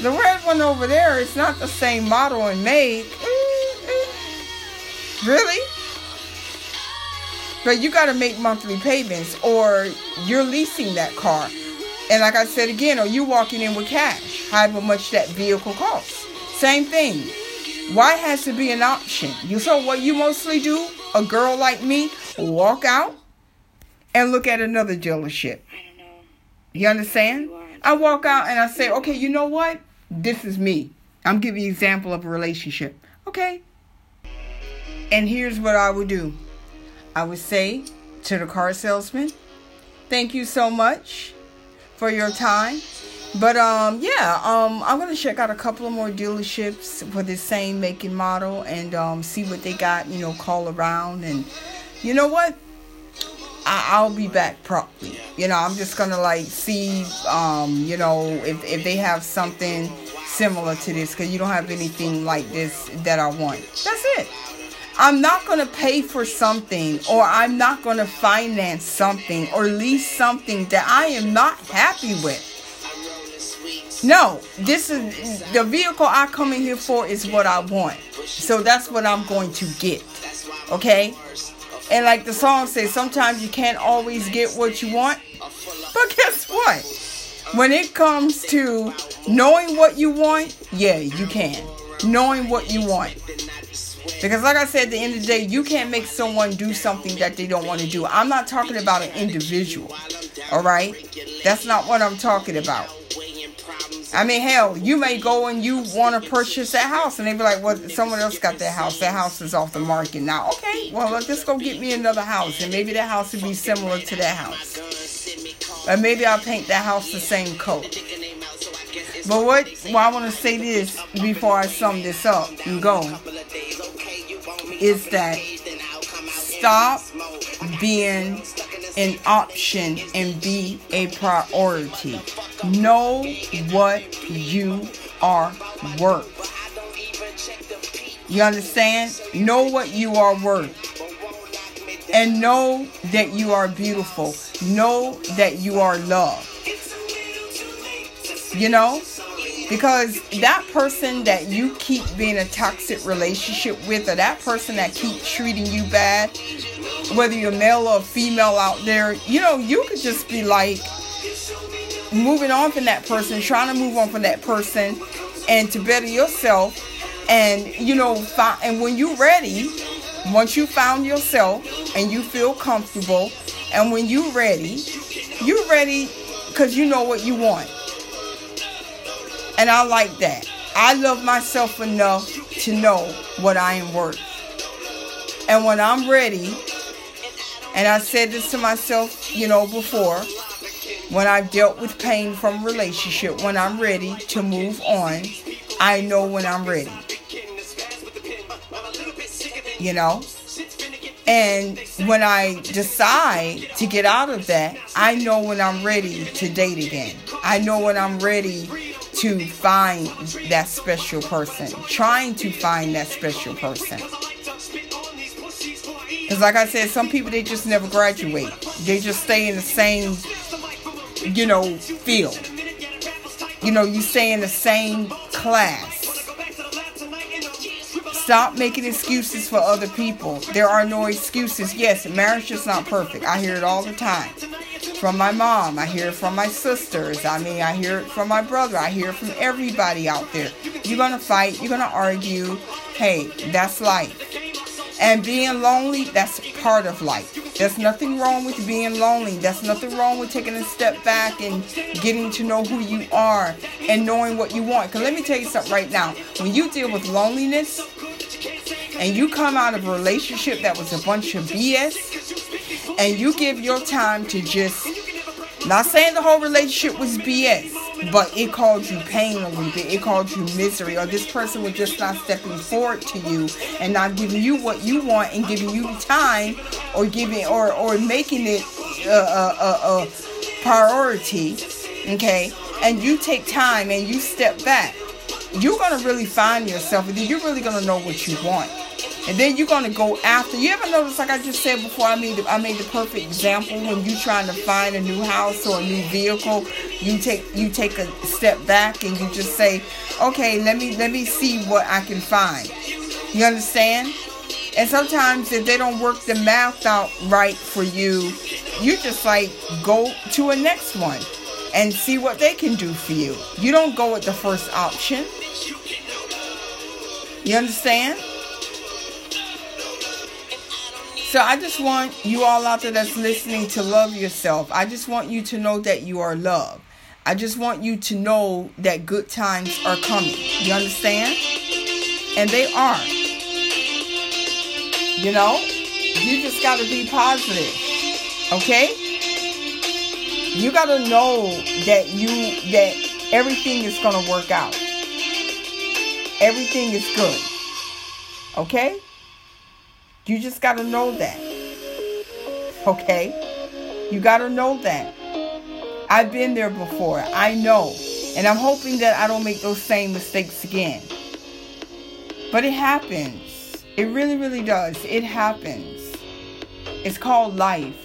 the red one over there is not the same model and make. Mm-hmm. Really? But you got to make monthly payments, or you're leasing that car. And like I said again, or you walking in with cash, however much that vehicle costs. Same thing. Why has to be an option? You so what you mostly do a girl like me walk out and look at another dealership. You understand? I walk out and I say, okay, you know what? This is me. I'm giving you an example of a relationship. Okay. And here's what I would do. I would say to the car salesman, thank you so much for your time. But um, yeah, um, I'm gonna check out a couple of more dealerships for the same making model and um, see what they got. You know, call around and you know what? I, will be back probably. You know, I'm just gonna like see, um, you know, if if they have something similar to this, because you don't have anything like this that I want. That's it. I'm not going to pay for something or I'm not going to finance something or lease something that I am not happy with. No, this is the vehicle I come in here for is what I want. So that's what I'm going to get. Okay? And like the song says, sometimes you can't always get what you want. But guess what? When it comes to knowing what you want, yeah, you can. Knowing what you want. Because, like I said, at the end of the day, you can't make someone do something that they don't want to do. I'm not talking about an individual. All right? That's not what I'm talking about. I mean, hell, you may go and you want to purchase that house, and they be like, "Well, someone else got that house. That house is off the market now." Okay, well, let's just go get me another house, and maybe that house would be similar to that house, or maybe I'll paint that house the same color. But what? Well, I want to say this before I sum this up and go is that stop being an option and be a priority. Know what you are worth. You understand? Know what you are worth. And know that you are beautiful. Know that you are loved. You know? Because that person that you keep being a toxic relationship with, or that person that keeps treating you bad, whether you're male or female out there, you know, you could just be like moving on from that person, trying to move on from that person, and to better yourself. And you know, fi- and when you're ready, once you found yourself and you feel comfortable, and when you're ready, you're ready because you know what you want. And I like that. I love myself enough to know what I am worth. And when I'm ready, and I said this to myself, you know, before, when I've dealt with pain from relationship, when I'm ready to move on, I know when I'm ready. You know? And when I decide to get out of that, I know when I'm ready to date again. I know when I'm ready to find that special person, trying to find that special person. Because, like I said, some people they just never graduate, they just stay in the same, you know, field. You know, you stay in the same class. Stop making excuses for other people. There are no excuses. Yes, marriage is not perfect. I hear it all the time. From my mom, I hear it from my sisters. I mean, I hear it from my brother. I hear it from everybody out there. You're going to fight, you're going to argue. Hey, that's life. And being lonely, that's part of life. There's nothing wrong with being lonely. There's nothing wrong with taking a step back and getting to know who you are and knowing what you want. Because let me tell you something right now. When you deal with loneliness, and you come out of a relationship that was a bunch of BS and you give your time to just not saying the whole relationship was BS, but it caused you pain a little bit, it caused you misery, or this person was just not stepping forward to you and not giving you what you want and giving you the time or giving or or making it a, a, a, a priority, okay? And you take time and you step back you're gonna really find yourself, and you're really gonna know what you want. And then you're gonna go after. You ever notice, like I just said before, I made the, I made the perfect example when you're trying to find a new house or a new vehicle. You take you take a step back and you just say, okay, let me let me see what I can find. You understand? And sometimes if they don't work the math out right for you, you just like go to a next one and see what they can do for you. You don't go with the first option. You understand? So I just want you all out there that's listening to love yourself. I just want you to know that you are loved. I just want you to know that good times are coming. You understand? And they are. You know? You just got to be positive. Okay? You got to know that you that everything is going to work out. Everything is good. Okay? You just got to know that. Okay? You got to know that. I've been there before. I know. And I'm hoping that I don't make those same mistakes again. But it happens. It really, really does. It happens. It's called life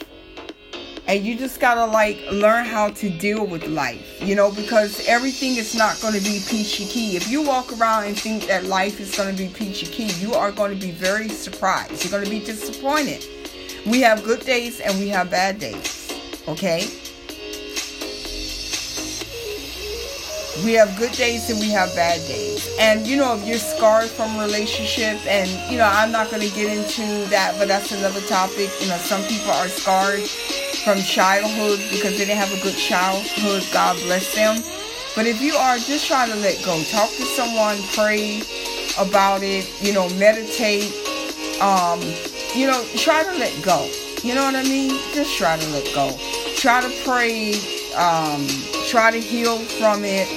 and you just gotta like learn how to deal with life you know because everything is not to be peachy key. If you walk around and think that life is to be peachy key you are to be very surprised. You're to be disappointed. We have good days and we have bad days okay? We have good days and we have bad days. And you know if you're scarred from relationship and you know i'm not to get into that but that's another topic. You know some people are scarred from childhood because they didn't have a good childhood. God bless them. But if you are, just try to let go. Talk to someone, pray about it, you know, meditate. Um, you know, try to let go. You know what I mean? Just try to let go. Try to pray, um, try to heal from it.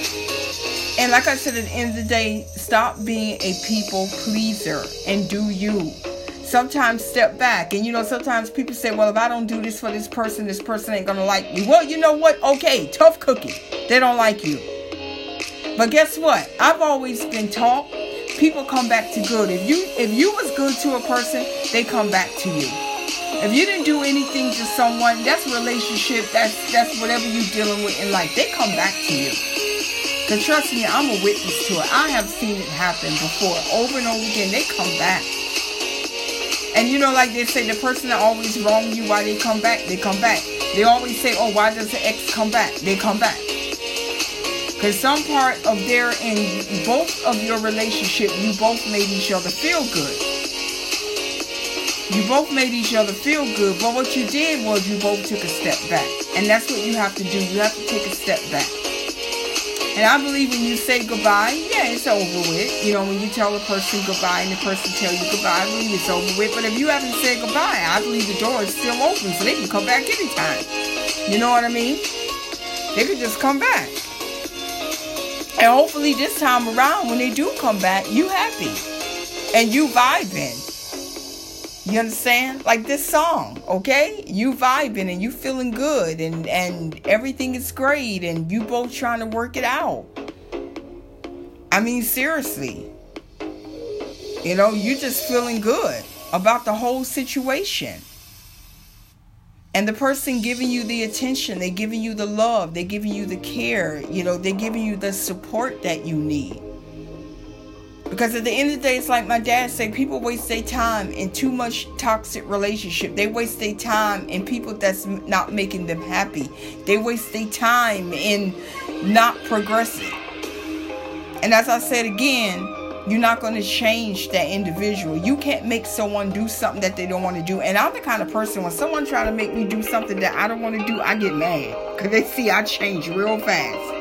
And like I said, at the end of the day, stop being a people pleaser and do you sometimes step back. And you know, sometimes people say, well, if I don't do this for this person, this person ain't gonna like me. Well, you know what? Okay, tough cookie. They don't like you. But guess what? I've always been taught people come back to good. If you if you was good to a person, they come back to you. If you didn't do anything to someone, that's relationship, that's that's whatever you're dealing with in life. They come back to you. Because trust me, I'm a witness to it. I have seen it happen before, over and over again. They come back. And you know, like they say, the person that always wrong you, why they come back? They come back. They always say, oh, why does the ex come back? They come back. Because some part of there in both of your relationship, you both made each other feel good. You both made each other feel good, but what you did was you both took a step back. And that's what you have to do. You have to take a step back. And I believe when you say goodbye, yeah, it's over with. You know, when you tell a person goodbye and the person tell you goodbye, I believe it's over with. But if you haven't said goodbye, I believe the door is still open so they can come back anytime. You know what I mean? They could just come back. And hopefully this time around, when they do come back, you happy. And you vibing. You understand? Like this song, okay? You vibing and you feeling good and and everything is great and you both trying to work it out. I mean seriously. You know, you just feeling good about the whole situation. And the person giving you the attention, they're giving you the love, they're giving you the care, you know, they're giving you the support that you need. Because at the end of the day, it's like my dad said, people waste their time in too much toxic relationship. They waste their time in people that's not making them happy. They waste their time in not progressing. And as I said again, you're not going to change that individual. You can't make someone do something that they don't want to do. And I'm the kind of person when someone try to make me do something that I don't want to do, I get mad because they see I change real fast.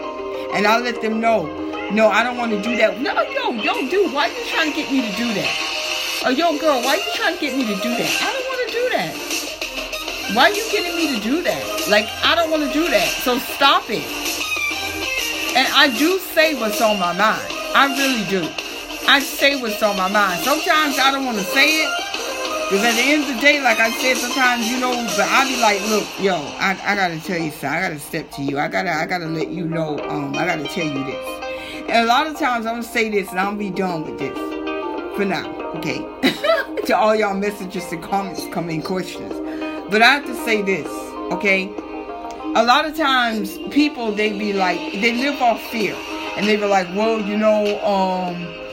And I let them know no, I don't want to do that. No, yo, yo, dude, why are you trying to get me to do that? Oh, yo, girl, why are you trying to get me to do that? I don't want to do that. Why are you getting me to do that? Like, I don't want to do that. So stop it. And I do say what's on my mind. I really do. I say what's on my mind. Sometimes I don't want to say it. Because at the end of the day, like I said, sometimes, you know, but I be like, look, yo, I, I gotta tell you something. I gotta step to you. I gotta I gotta let you know, um, I gotta tell you this. And a lot of times I'm gonna say this and I'm gonna be done with this for now, okay? to all y'all messages and comments coming questions. But I have to say this, okay? A lot of times people they be like they live off fear. And they be like, well, you know, um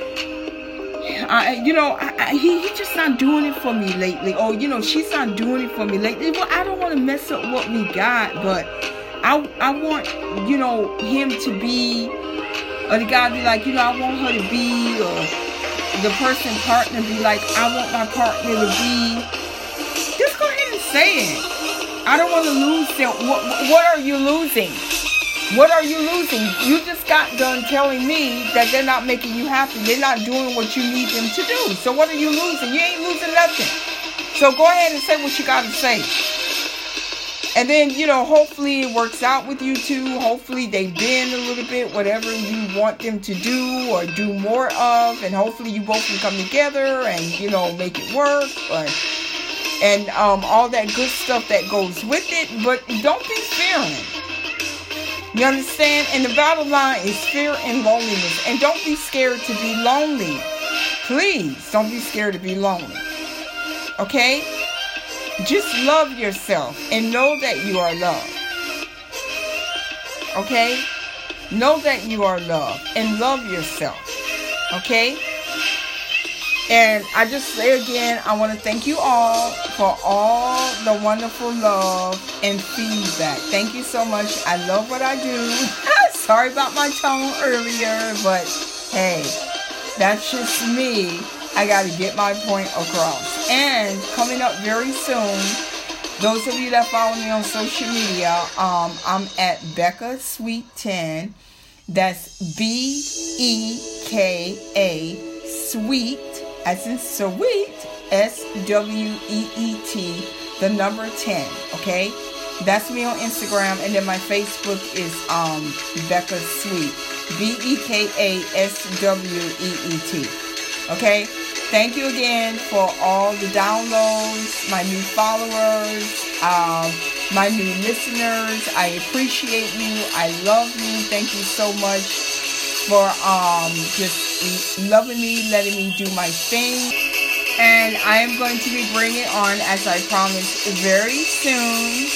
I, you know, I, I, he, he just not doing it for me lately. Or, you know, she's not doing it for me lately. Well, I don't want to mess up what we got, but I, I want, you know, him to be or the guy be like, you know, I want her to be, or the person partner be like, I want my partner to be. Just go ahead and say it. I don't want to lose them. What, what are you losing? What are you losing? You just got done telling me that they're not making you happy. They're not doing what you need them to do. So what are you losing? You ain't losing nothing. So go ahead and say what you got to say. And then, you know, hopefully it works out with you too. Hopefully they bend a little bit, whatever you want them to do or do more of. And hopefully you both can come together and, you know, make it work. Or, and um, all that good stuff that goes with it. But don't be fearing. You understand? And the bottom line is fear and loneliness. And don't be scared to be lonely. Please don't be scared to be lonely. Okay? Just love yourself and know that you are loved. Okay? Know that you are loved and love yourself. Okay? And I just say again, I want to thank you all for all the wonderful love and feedback. Thank you so much. I love what I do. Sorry about my tone earlier, but hey, that's just me. I got to get my point across. And coming up very soon, those of you that follow me on social media, um, I'm at Beka Sweet 10. That's B E K A Sweet, as in sweet, S W E E T, the number 10. Okay? That's me on Instagram, and then my Facebook is um Beka Sweet, B E K A S W E E T. Okay? Thank you again for all the downloads, my new followers, um, my new listeners. I appreciate you. I love you. Thank you so much for um, just loving me, letting me do my thing. And I am going to be bringing on, as I promised, very soon,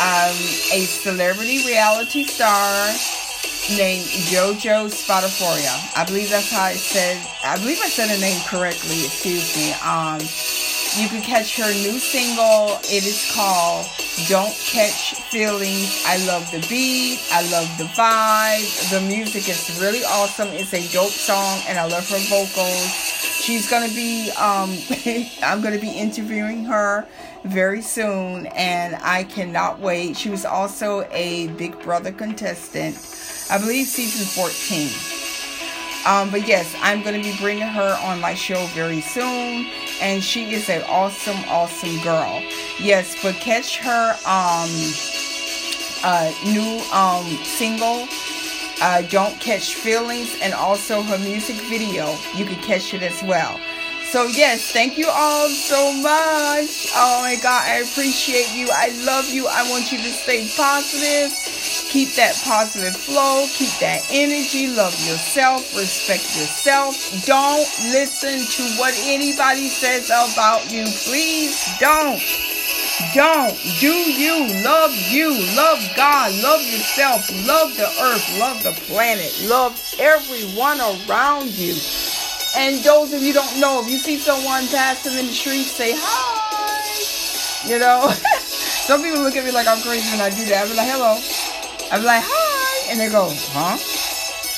um, a celebrity reality star named JoJo Spataforia. I believe that's how I said. I believe I said her name correctly. Excuse me. Um, you can catch her new single. It is called "Don't Catch Feelings." I love the beat. I love the vibe. The music is really awesome. It's a dope song, and I love her vocals. She's gonna be. Um, I'm gonna be interviewing her very soon, and I cannot wait. She was also a Big Brother contestant, I believe season 14. Um, but yes, I'm going to be bringing her on my show very soon, and she is an awesome, awesome girl. Yes, but catch her um, uh, new um, single. Uh, Don't Catch Feelings, and also her music video. You can catch it as well. So, yes, thank you all so much. Oh my God, I appreciate you. I love you. I want you to stay positive. Keep that positive flow. Keep that energy. Love yourself. Respect yourself. Don't listen to what anybody says about you. Please don't. Don't. Do you. Love you. Love God. Love yourself. Love the earth. Love the planet. Love everyone around you. And those of you don't know, if you see someone passing in the street, say hi. You know, some people look at me like I'm crazy when I do that. I'm like, hello. I'm like, hi. And they go, huh?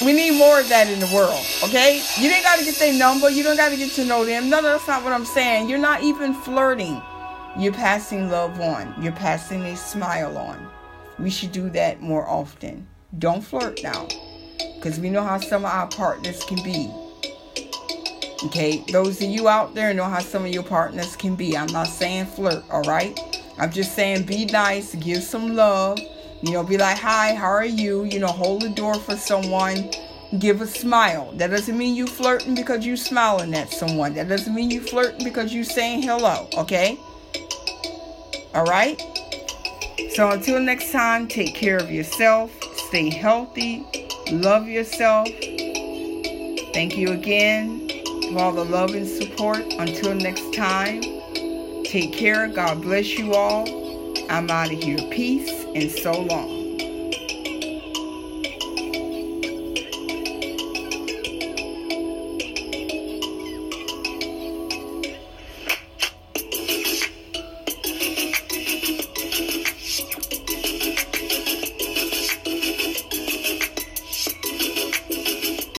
We need more of that in the world, okay? You didn't got to get their number. You don't got to get to know them. No, that's not what I'm saying. You're not even flirting. You're passing love on. You're passing a smile on. We should do that more often. Don't flirt now. Because we know how some of our partners can be. Okay, those of you out there know how some of your partners can be. I'm not saying flirt, all right? I'm just saying be nice, give some love. You know, be like, hi, how are you? You know, hold the door for someone. Give a smile. That doesn't mean you flirting because you smiling at someone. That doesn't mean you flirting because you saying hello, okay? All right? So until next time, take care of yourself. Stay healthy. Love yourself. Thank you again for all the love and support. Until next time, take care. God bless you all. I'm out of here. Peace and so long.